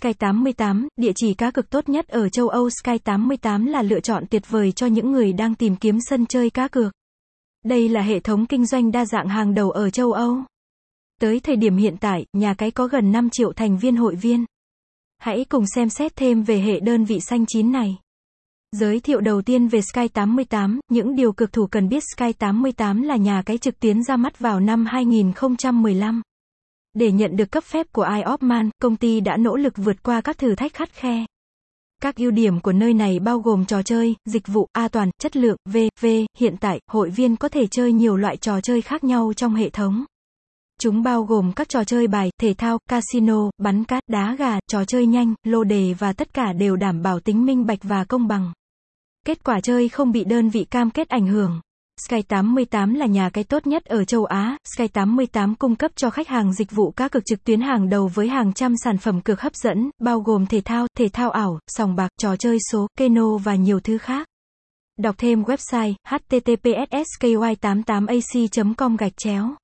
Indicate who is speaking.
Speaker 1: Sky88, địa chỉ cá cược tốt nhất ở châu Âu Sky88 là lựa chọn tuyệt vời cho những người đang tìm kiếm sân chơi cá cược. Đây là hệ thống kinh doanh đa dạng hàng đầu ở châu Âu. Tới thời điểm hiện tại, nhà cái có gần 5 triệu thành viên hội viên. Hãy cùng xem xét thêm về hệ đơn vị xanh chín này. Giới thiệu đầu tiên về Sky 88, những điều cực thủ cần biết Sky 88 là nhà cái trực tuyến ra mắt vào năm 2015. Để nhận được cấp phép của iOpman, công ty đã nỗ lực vượt qua các thử thách khắt khe. Các ưu điểm của nơi này bao gồm trò chơi, dịch vụ, an toàn, chất lượng, v, v, hiện tại, hội viên có thể chơi nhiều loại trò chơi khác nhau trong hệ thống. Chúng bao gồm các trò chơi bài, thể thao, casino, bắn cát, đá gà, trò chơi nhanh, lô đề và tất cả đều đảm bảo tính minh bạch và công bằng. Kết quả chơi không bị đơn vị cam kết ảnh hưởng. Sky 88 là nhà cái tốt nhất ở châu Á. Sky 88 cung cấp cho khách hàng dịch vụ cá cược trực tuyến hàng đầu với hàng trăm sản phẩm cược hấp dẫn, bao gồm thể thao, thể thao ảo, sòng bạc, trò chơi số, keno và nhiều thứ khác. Đọc thêm website https sky 88 ac com gạch chéo